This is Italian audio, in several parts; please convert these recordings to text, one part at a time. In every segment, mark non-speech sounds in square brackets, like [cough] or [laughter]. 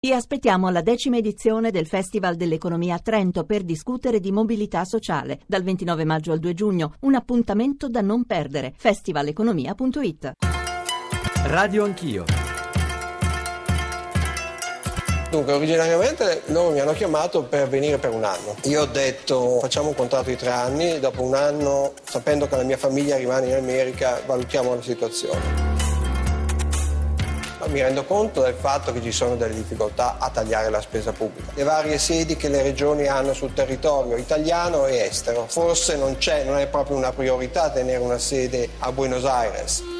Vi aspettiamo alla decima edizione del Festival dell'Economia a Trento per discutere di mobilità sociale. Dal 29 maggio al 2 giugno, un appuntamento da non perdere. festivaleconomia.it Radio Anch'io. Dunque, originariamente loro mi hanno chiamato per venire per un anno. Io ho detto facciamo un contratto di tre anni, dopo un anno, sapendo che la mia famiglia rimane in America, valutiamo la situazione mi rendo conto del fatto che ci sono delle difficoltà a tagliare la spesa pubblica. Le varie sedi che le regioni hanno sul territorio italiano e estero, forse non non è proprio una priorità tenere una sede a Buenos Aires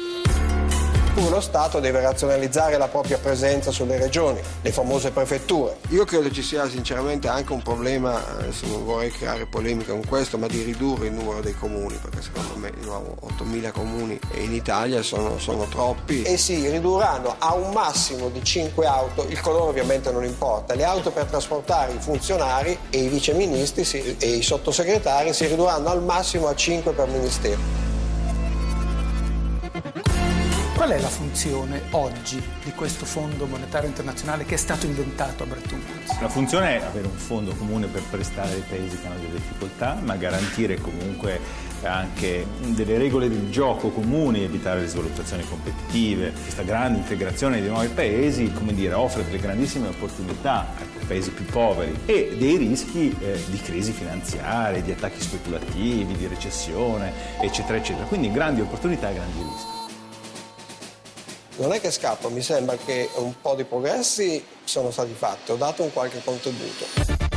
cui lo Stato deve razionalizzare la propria presenza sulle regioni, le famose prefetture. Io credo ci sia sinceramente anche un problema, adesso non vorrei creare polemica con questo, ma di ridurre il numero dei comuni, perché secondo me di nuovo 8.000 comuni in Italia sono, sono troppi e si ridurranno a un massimo di 5 auto, il colore ovviamente non importa, le auto per trasportare i funzionari e i viceministri si, e i sottosegretari si ridurranno al massimo a 5 per ministero. Qual è la funzione oggi di questo Fondo Monetario Internazionale che è stato inventato a Bretton Woods? La funzione è avere un fondo comune per prestare ai paesi che hanno delle difficoltà, ma garantire comunque anche delle regole del gioco comuni, evitare le svalutazioni competitive. Questa grande integrazione dei nuovi paesi, come dire, offre delle grandissime opportunità ai paesi più poveri e dei rischi eh, di crisi finanziarie, di attacchi speculativi, di recessione, eccetera, eccetera. Quindi grandi opportunità e grandi rischi non è che scappa, mi sembra che un po' di progressi sono stati fatti, ho dato un qualche contributo.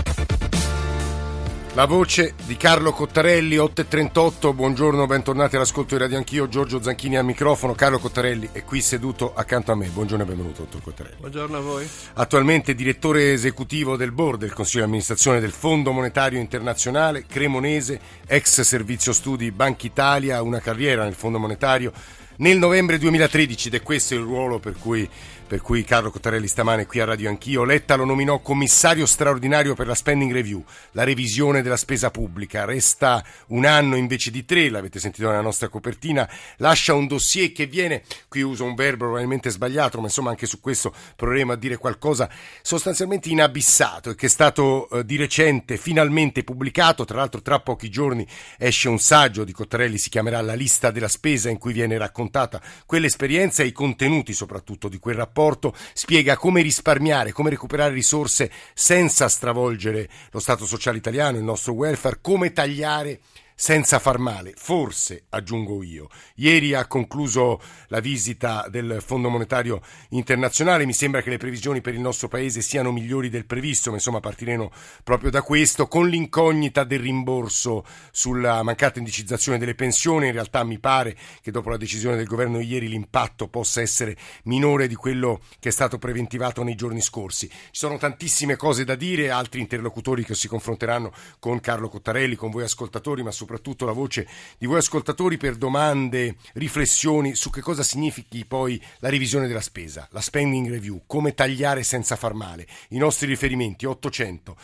La voce di Carlo Cottarelli, 8.38, buongiorno, bentornati all'ascolto di Radio Anch'io, Giorgio Zanchini al microfono, Carlo Cottarelli è qui seduto accanto a me, buongiorno e benvenuto dottor Cottarelli. Buongiorno a voi. Attualmente direttore esecutivo del board del Consiglio di amministrazione del Fondo Monetario Internazionale, cremonese, ex servizio studi Banca Italia, una carriera nel Fondo Monetario nel novembre 2013 ed è questo il ruolo per cui per cui Carlo Cottarelli stamane qui a Radio Anch'io. Letta lo nominò commissario straordinario per la spending review, la revisione della spesa pubblica. Resta un anno invece di tre, l'avete sentito nella nostra copertina. Lascia un dossier che viene, qui uso un verbo probabilmente sbagliato, ma insomma anche su questo proveremo a dire qualcosa, sostanzialmente inabissato e che è stato eh, di recente finalmente pubblicato. Tra l'altro tra pochi giorni esce un saggio di Cottarelli, si chiamerà La lista della spesa, in cui viene raccontata quell'esperienza e i contenuti soprattutto di quel rapporto rapporto spiega come risparmiare, come recuperare risorse senza stravolgere lo Stato sociale italiano, il nostro welfare, come tagliare senza far male, forse aggiungo io. Ieri ha concluso la visita del Fondo Monetario Internazionale, mi sembra che le previsioni per il nostro paese siano migliori del previsto, ma insomma partiremo proprio da questo, con l'incognita del rimborso sulla mancata indicizzazione delle pensioni, in realtà mi pare che dopo la decisione del governo ieri l'impatto possa essere minore di quello che è stato preventivato nei giorni scorsi. Ci sono tantissime cose da dire, altri interlocutori che si confronteranno con Carlo Cottarelli, con voi ascoltatori, ma soprattutto soprattutto la voce di voi ascoltatori per domande, riflessioni su che cosa significhi poi la revisione della spesa, la spending review, come tagliare senza far male. I nostri riferimenti 800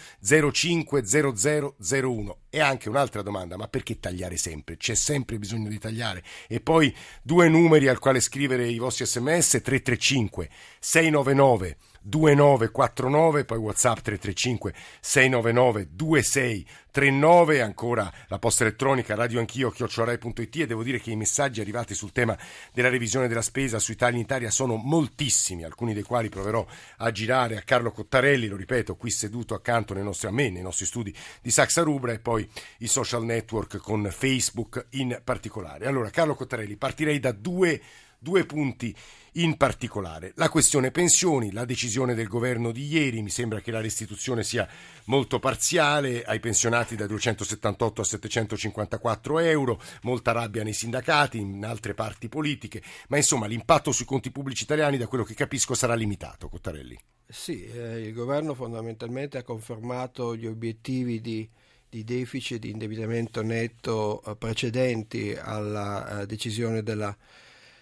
05 0001 e anche un'altra domanda, ma perché tagliare sempre? C'è sempre bisogno di tagliare. E poi due numeri al quale scrivere i vostri sms 335 699 2949, poi WhatsApp 335 699 2639, ancora la posta elettronica radio anch'io chiocciorai.it e devo dire che i messaggi arrivati sul tema della revisione della spesa su Italia in Italia sono moltissimi, alcuni dei quali proverò a girare a Carlo Cottarelli, lo ripeto, qui seduto accanto nei nostri, a me, nei nostri studi di Saxa Rubra e poi i social network con Facebook in particolare. Allora, Carlo Cottarelli, partirei da due due punti in particolare. La questione pensioni, la decisione del governo di ieri, mi sembra che la restituzione sia molto parziale ai pensionati da 278 a 754 euro, molta rabbia nei sindacati, in altre parti politiche, ma insomma l'impatto sui conti pubblici italiani da quello che capisco sarà limitato, Cottarelli. Sì, eh, il governo fondamentalmente ha confermato gli obiettivi di di deficit di indebitamento netto eh, precedenti alla uh, decisione della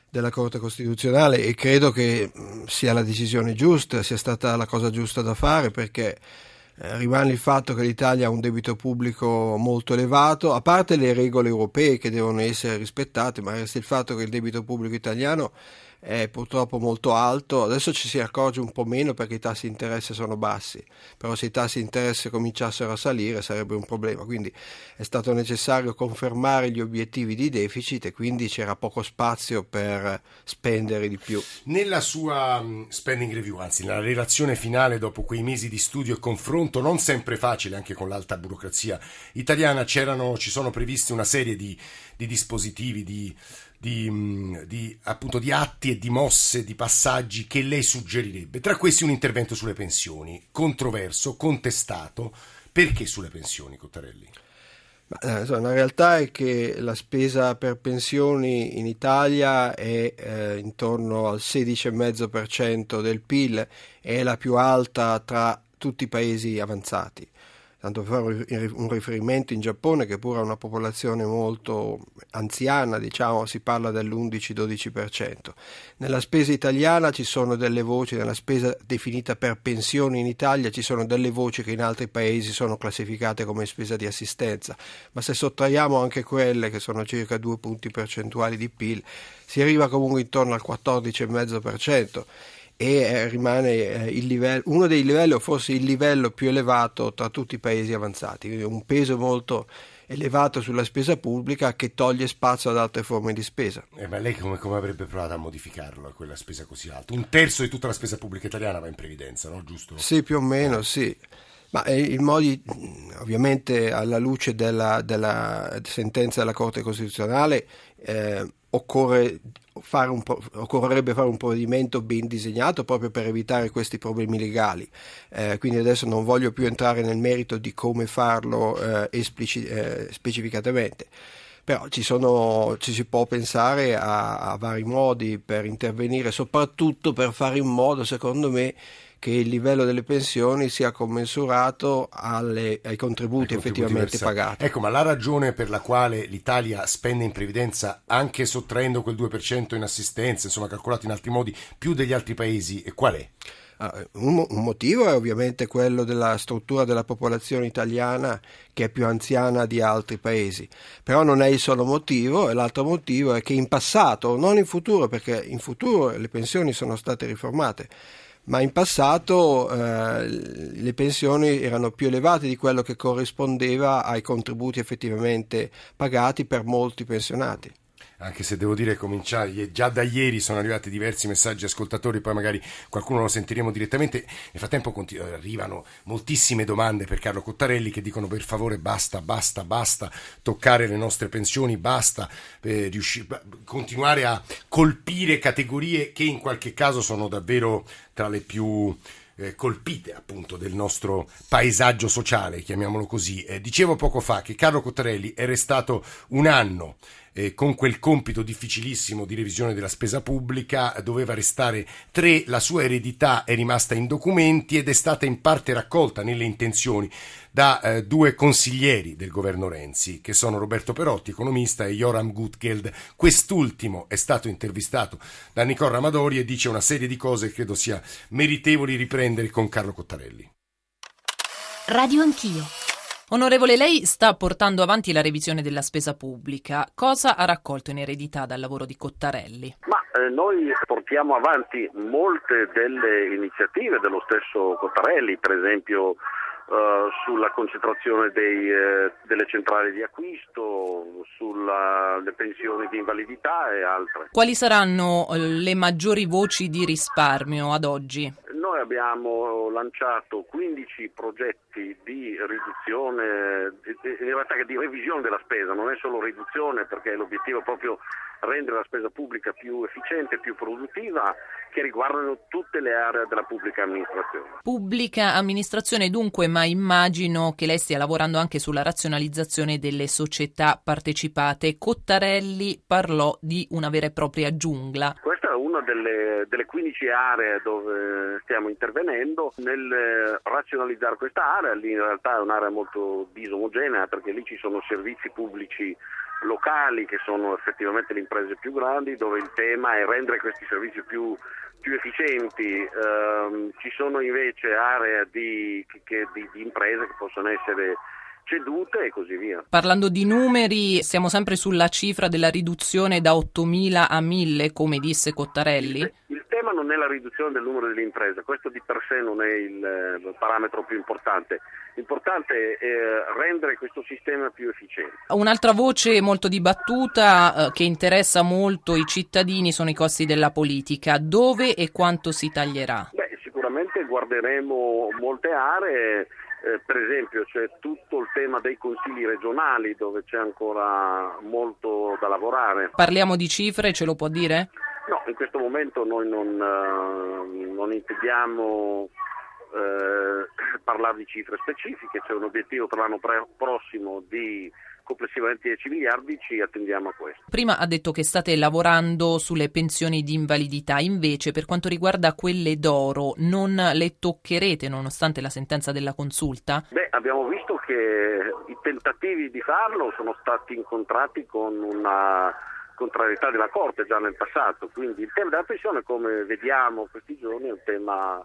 della Corte Costituzionale e credo che mm, sia la decisione giusta, sia stata la cosa giusta da fare perché eh, rimane il fatto che l'Italia ha un debito pubblico molto elevato, a parte le regole europee che devono essere rispettate, ma resta il fatto che il debito pubblico italiano purtroppo molto alto, adesso ci si accorge un po' meno perché i tassi di interesse sono bassi, però se i tassi di interesse cominciassero a salire sarebbe un problema, quindi è stato necessario confermare gli obiettivi di deficit e quindi c'era poco spazio per spendere di più. Nella sua mm, spending review, anzi nella relazione finale dopo quei mesi di studio e confronto, non sempre facile anche con l'alta burocrazia italiana, ci sono previste una serie di, di dispositivi, di di, mm, di, appunto, di atti e di mosse, di passaggi che lei suggerirebbe. Tra questi un intervento sulle pensioni, controverso, contestato. Perché sulle pensioni, Cottarelli? Ma, eh, la realtà è che la spesa per pensioni in Italia è eh, intorno al 16,5% del PIL, è la più alta tra tutti i paesi avanzati tanto per fare un riferimento in Giappone che pure ha una popolazione molto anziana, diciamo, si parla dell'11-12%. Nella spesa italiana ci sono delle voci, nella spesa definita per pensioni in Italia ci sono delle voci che in altri paesi sono classificate come spesa di assistenza, ma se sottraiamo anche quelle che sono circa due punti percentuali di PIL, si arriva comunque intorno al 14,5% e eh, rimane eh, livello, uno dei livelli o forse il livello più elevato tra tutti i paesi avanzati, quindi un peso molto elevato sulla spesa pubblica che toglie spazio ad altre forme di spesa. Eh, ma lei come, come, avrebbe provato a modificarlo, quella spesa così alta? Un terzo di tutta la spesa pubblica italiana va in previdenza, no? Giusto? Sì, più o meno, sì. Ma eh, il modi, ovviamente alla luce della, della sentenza della Corte Costituzionale, eh, occorre fare un, occorrerebbe fare un provvedimento ben disegnato proprio per evitare questi problemi legali. Eh, quindi adesso non voglio più entrare nel merito di come farlo eh, esplici, eh, specificatamente. Però ci, sono, ci, si può pensare a, a vari modi per intervenire, soprattutto per fare in modo, secondo me, che il livello delle pensioni sia commensurato alle, ai contributi, ai effettivamente pagati. Ecco, ma la ragione per la quale l'Italia spende in previdenza, anche sottraendo quel 2% in assistenza, insomma calcolato in altri modi, più degli altri paesi, qual è? Un, motivo è ovviamente quello della struttura della popolazione italiana che è più anziana di altri paesi, però non è il solo motivo e l'altro motivo è che in passato, non in futuro, perché in futuro le pensioni sono state riformate, ma in passato eh, le pensioni erano più elevate di quello che corrispondeva ai contributi effettivamente pagati per molti pensionati anche se devo dire cominciare, già da ieri sono arrivati diversi messaggi ascoltatori, poi magari qualcuno lo sentiremo direttamente. Nel frattempo continu- arrivano moltissime domande per Carlo Cottarelli che dicono per favore basta, basta, basta toccare le nostre pensioni, basta eh, riuscire, continuare a colpire categorie che in qualche caso sono davvero tra le più eh, colpite appunto del nostro paesaggio sociale, chiamiamolo così. Eh, dicevo poco fa che Carlo Cottarelli è restato un anno eh, con quel compito difficilissimo di revisione della spesa pubblica, doveva restare tre, la sua eredità è rimasta in documenti ed è stata in parte raccolta nelle intenzioni da eh, due consiglieri del governo Renzi, che sono Roberto Perotti, economista, e Joram Gutgeld. Quest'ultimo è stato intervistato da Nicola Ramadori e dice una serie di cose che credo sia meritevoli riprendere con Carlo Cottarelli. Radio Anch'io. Onorevole, lei sta portando avanti la revisione della spesa pubblica. Cosa ha raccolto in eredità dal lavoro di Cottarelli? Ma eh, noi portiamo avanti molte delle iniziative dello stesso Cottarelli, per esempio Uh, sulla concentrazione dei, uh, delle centrali di acquisto, sulle pensioni di invalidità e altre. Quali saranno uh, le maggiori voci di risparmio ad oggi? Noi abbiamo lanciato 15 progetti di riduzione, in realtà di revisione della spesa, non è solo riduzione perché l'obiettivo è proprio rendere la spesa pubblica più efficiente, più produttiva, che riguardano tutte le aree della pubblica amministrazione. Pubblica amministrazione dunque, ma immagino che lei stia lavorando anche sulla razionalizzazione delle società partecipate. Cottarelli parlò di una vera e propria giungla. Questa è una delle, delle 15 aree dove stiamo intervenendo. Nel razionalizzare questa area, lì in realtà è un'area molto disomogenea perché lì ci sono servizi pubblici locali che sono effettivamente le imprese più grandi dove il tema è rendere questi servizi più, più efficienti. Um, ci sono invece aree di, che, di, di, imprese che possono essere cedute e così via. Parlando di numeri, siamo sempre sulla cifra della riduzione da 8.000 a 1.000, come disse Cottarelli? Non è la riduzione del numero delle imprese, questo di per sé non è il, il parametro più importante. L'importante è eh, rendere questo sistema più efficiente. Un'altra voce molto dibattuta eh, che interessa molto i cittadini sono i costi della politica. Dove e quanto si taglierà? Beh, sicuramente guarderemo molte aree eh, per esempio c'è tutto il tema dei consigli regionali dove c'è ancora molto da lavorare. Parliamo di cifre, ce lo può dire? No, in questo momento noi non, uh, non intendiamo eh, [coughs] parlare di cifre specifiche, c'è un obiettivo per l'anno pre- prossimo di complessivamente 10 miliardi, ci attendiamo a questo. Prima ha detto che state lavorando sulle pensioni di invalidità, invece per quanto riguarda quelle d'oro non le toccherete nonostante la sentenza della consulta? Beh, abbiamo visto che i tentativi di farlo sono stati incontrati con una contrarietà della Corte già nel passato, quindi il tema della pensione come vediamo questi giorni è un tema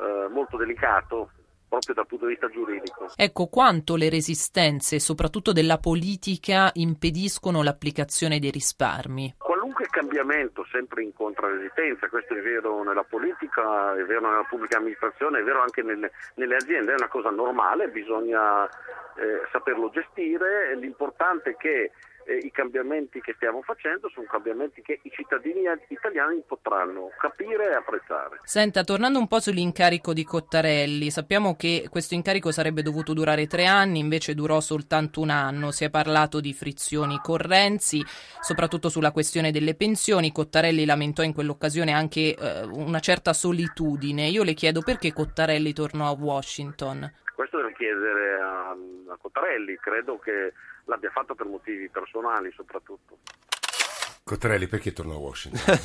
eh, molto delicato proprio dal punto di vista giuridico. Ecco, quanto le resistenze, soprattutto della politica, impediscono l'applicazione dei risparmi? Qualunque cambiamento sempre incontra resistenza, questo è vero nella politica, è vero nella pubblica amministrazione, è vero anche nelle, nelle aziende, è una cosa normale, bisogna eh, saperlo gestire, l'importante è che eh, i cambiamenti che stiamo facendo sono cambiamenti che i cittadini italiani potranno capire e apprezzare. Senta, tornando un po' sull'incarico di Cottarelli, sappiamo che questo incarico sarebbe dovuto durare tre anni, invece durò soltanto un anno. Si è parlato di frizioni con Renzi, soprattutto sulla questione delle pensioni. Cottarelli lamentò in quell'occasione anche eh, una certa solitudine. Io le chiedo perché Cottarelli tornò a Washington. Questo deve chiedere Cottarelli, credo che l'abbia fatto per motivi personali soprattutto. Cottarelli perché tornò a Washington?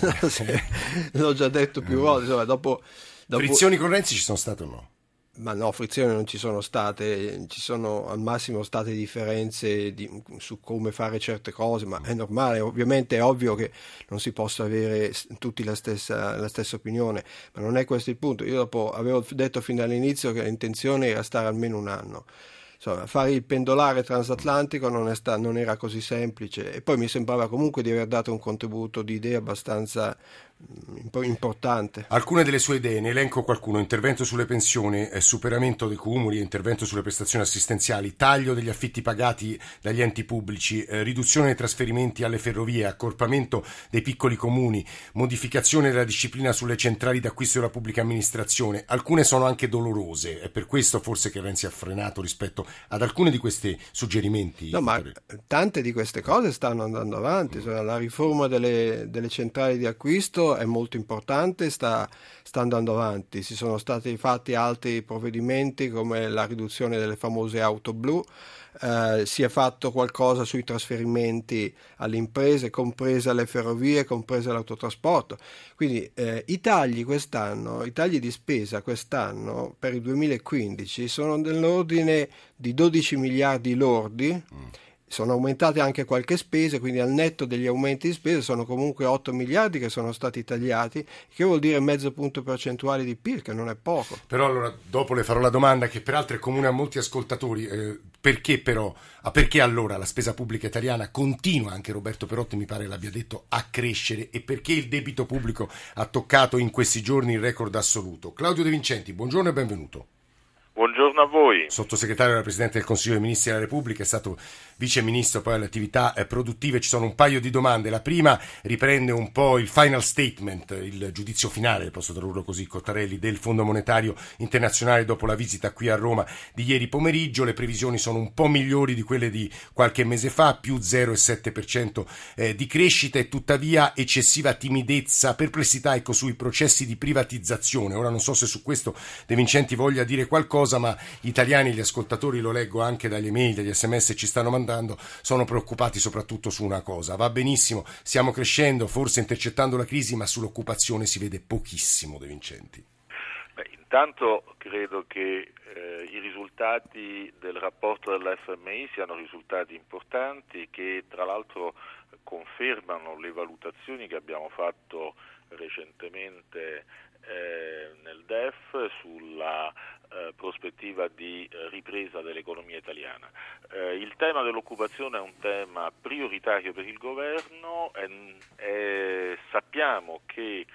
[laughs] l'ho già detto più volte. Insomma, dopo, dopo... Frizioni con Renzi ci sono state o no? Ma no, frizioni non ci sono state, ci sono al massimo state differenze di, su come fare certe cose, ma è normale, ovviamente è ovvio che non si possa avere tutti la stessa, la stessa opinione, ma non è questo il punto. Io dopo avevo detto fin dall'inizio che l'intenzione era stare almeno un anno insomma, fare il pendolare transatlantico non, sta, non, era così semplice e poi mi sembrava comunque di aver dato un contributo di idee abbastanza importante. Alcune delle sue idee, ne elenco qualcuno, intervento sulle pensioni, eh, superamento dei cumuli, intervento sulle prestazioni assistenziali, taglio degli affitti pagati dagli enti pubblici, eh, riduzione dei trasferimenti alle ferrovie, accorpamento dei piccoli comuni, modificazione della disciplina sulle centrali d'acquisto della pubblica amministrazione. Alcune sono anche dolorose, è per questo forse che Renzi ha frenato rispetto ad alcuni di questi suggerimenti. No, ma tante di queste cose stanno andando avanti, mm. la riforma delle, delle centrali di acquisto è molto importante, sta, sta, andando avanti. Si sono stati fatti altri provvedimenti come la riduzione delle famose auto blu, eh, si è fatto qualcosa sui trasferimenti alle imprese, comprese le ferrovie, comprese l'autotrasporto. Quindi eh, i tagli quest'anno, i tagli di spesa quest'anno per il 2015 sono dell'ordine di 12 miliardi lordi. Mm sono aumentate anche qualche spese, quindi al netto degli aumenti di spese sono comunque 8 miliardi che sono stati tagliati, che vuol dire mezzo punto percentuale di PIL, che non è poco. Però allora dopo le farò la domanda che peraltro è comune a molti ascoltatori, eh, perché però, ah, perché allora la spesa pubblica italiana continua, anche Roberto Perotti mi pare l'abbia detto, a crescere e perché il debito pubblico ha toccato in questi giorni il record assoluto? Claudio De Vincenti, buongiorno e benvenuto. A voi. Sottosegretario della Presidente del Consiglio dei Ministri della Repubblica, è stato vice ministro poi alle attività eh, produttive. Ci sono un paio di domande. La prima riprende un po' il final statement, il giudizio finale, posso tradurlo così, Cottarelli, del Fondo Monetario Internazionale dopo la visita qui a Roma di ieri pomeriggio. Le previsioni sono un po' migliori di quelle di qualche mese fa, più 0,7% eh, di crescita e tuttavia eccessiva timidezza, perplessità ecco, sui processi di privatizzazione. Ora non so se su questo De Vincenti voglia dire qualcosa cosa, ma italiani, gli ascoltatori, lo leggo anche dagli email, dagli sms ci stanno mandando, sono preoccupati soprattutto su una cosa. Va benissimo, stiamo crescendo, forse intercettando la crisi, ma sull'occupazione si vede pochissimo, De Vincenti. Beh, intanto credo che eh, i risultati del rapporto dell'FMI siano risultati importanti che tra l'altro confermano le valutazioni che abbiamo fatto recentemente eh, nel DEF sulla eh, prospettiva di eh, ripresa dell'economia italiana. Eh, il tema dell'occupazione è un tema prioritario per il governo e, e sappiamo che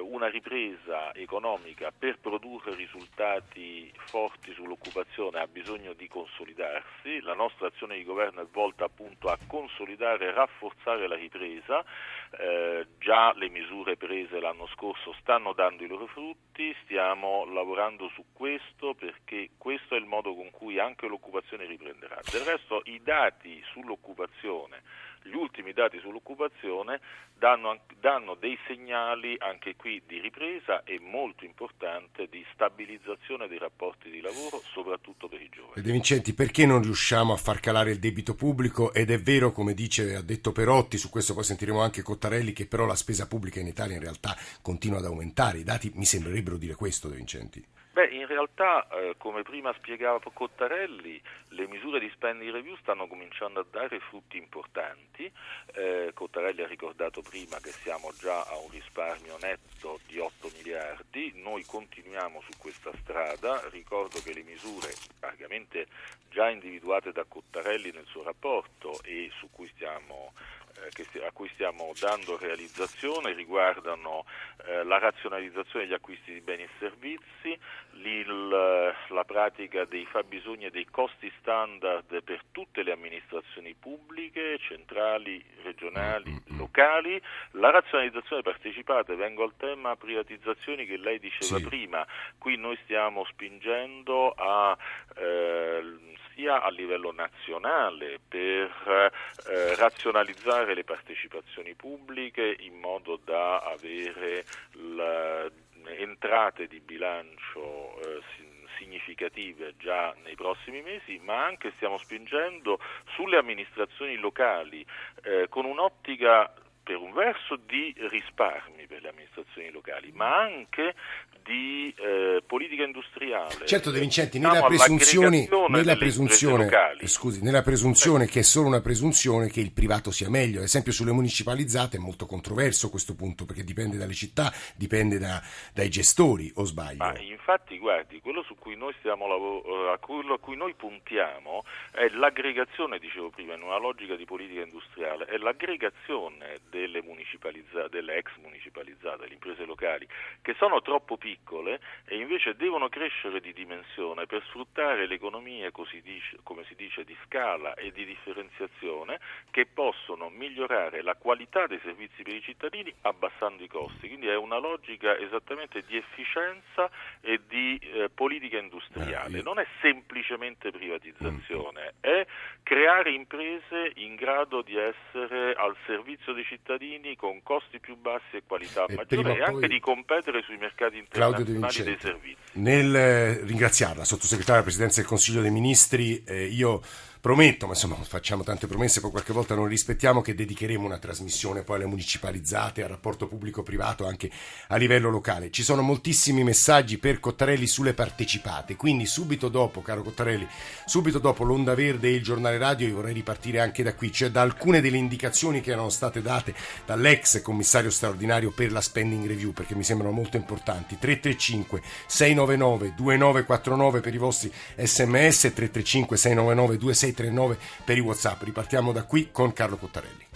una ripresa economica per produrre risultati forti sull'occupazione ha bisogno di consolidarsi, la nostra azione di governo è volta appunto a consolidare e rafforzare la ripresa, eh, già le misure prese l'anno scorso stanno dando i loro frutti, stiamo lavorando su questo perché questo è il modo con cui anche l'occupazione riprenderà. Del resto i dati sull'occupazione gli ultimi dati sull'occupazione danno, danno, dei segnali anche qui di ripresa e molto importante di stabilizzazione dei rapporti di lavoro, soprattutto per i giovani. De Vincenti, perché non riusciamo a far calare il debito pubblico? Ed è vero, come dice, ha detto Perotti, su questo poi sentiremo anche Cottarelli, che però la spesa pubblica in Italia in realtà continua ad aumentare. I dati mi sembrerebbero dire questo, De Vincenti. Beh, in realtà, eh, come prima spiegava Cottarelli, le misure di spending review stanno cominciando a dare frutti importanti. Eh, Cottarelli ha ricordato prima che siamo già a un risparmio netto di 8 miliardi, noi continuiamo su questa strada, ricordo che le misure largamente già individuate da Cottarelli nel suo rapporto e su cui stiamo a cui stiamo dando realizzazione riguardano eh, la razionalizzazione degli acquisti di beni e servizi, il, la pratica dei fabbisogni e dei costi standard per tutte le amministrazioni pubbliche, centrali, regionali, mm-hmm. locali, la razionalizzazione partecipata, vengo al tema privatizzazioni che lei diceva sì. prima, qui noi stiamo spingendo a eh, sia a livello nazionale per eh, razionalizzare le partecipazioni pubbliche in modo da avere la, entrate di bilancio eh, significative già nei prossimi mesi, ma anche stiamo spingendo sulle amministrazioni locali eh, con un'ottica per un verso di risparmi per le amministrazioni locali, ma anche di eh, politica industriale. Certo, De Vincenti, nella presunzione, nella presunzione, scusi, nella presunzione che è solo una presunzione che il privato sia meglio, ad esempio sulle municipalizzate è molto controverso questo punto perché dipende dalle città, dipende da, dai gestori, o sbaglio? Ma infatti, guardi, quello su cui noi stiamo lavorando, a quello a cui noi puntiamo è l'aggregazione, dicevo prima, in una logica di politica industriale, è l'aggregazione delle, municipalizza- delle ex municipalizzate, le imprese locali, che sono troppo piccole piccole e invece devono crescere di dimensione per sfruttare le economie, come si dice, di scala e di differenziazione che possono migliorare la qualità dei servizi per i cittadini abbassando i costi. Quindi è una logica esattamente di efficienza e di eh, politica industriale. Non è semplicemente privatizzazione, è creare imprese in grado di essere al servizio dei cittadini con costi più bassi e qualità e maggiore e anche di competere sui mercati internazionali Claudio De Vincenti. Nel eh, ringraziarla, sottosegretario della Presidenza del Consiglio dei Ministri, eh, io prometto, ma insomma facciamo tante promesse, poi qualche volta non rispettiamo, che dedicheremo una trasmissione poi alle municipalizzate, al rapporto pubblico-privato anche a livello locale. Ci sono moltissimi messaggi per Cottarelli sulle partecipate, quindi subito dopo, caro Cottarelli, subito dopo l'Onda Verde e il giornale radio, io vorrei ripartire anche da qui, cioè da alcune delle indicazioni che erano state date dall'ex commissario straordinario per la spending review, perché mi sembrano molto importanti. 335 699 2949 per i vostri sms, 335 699 26 639 per i WhatsApp. Ripartiamo da qui con Carlo Cottarelli.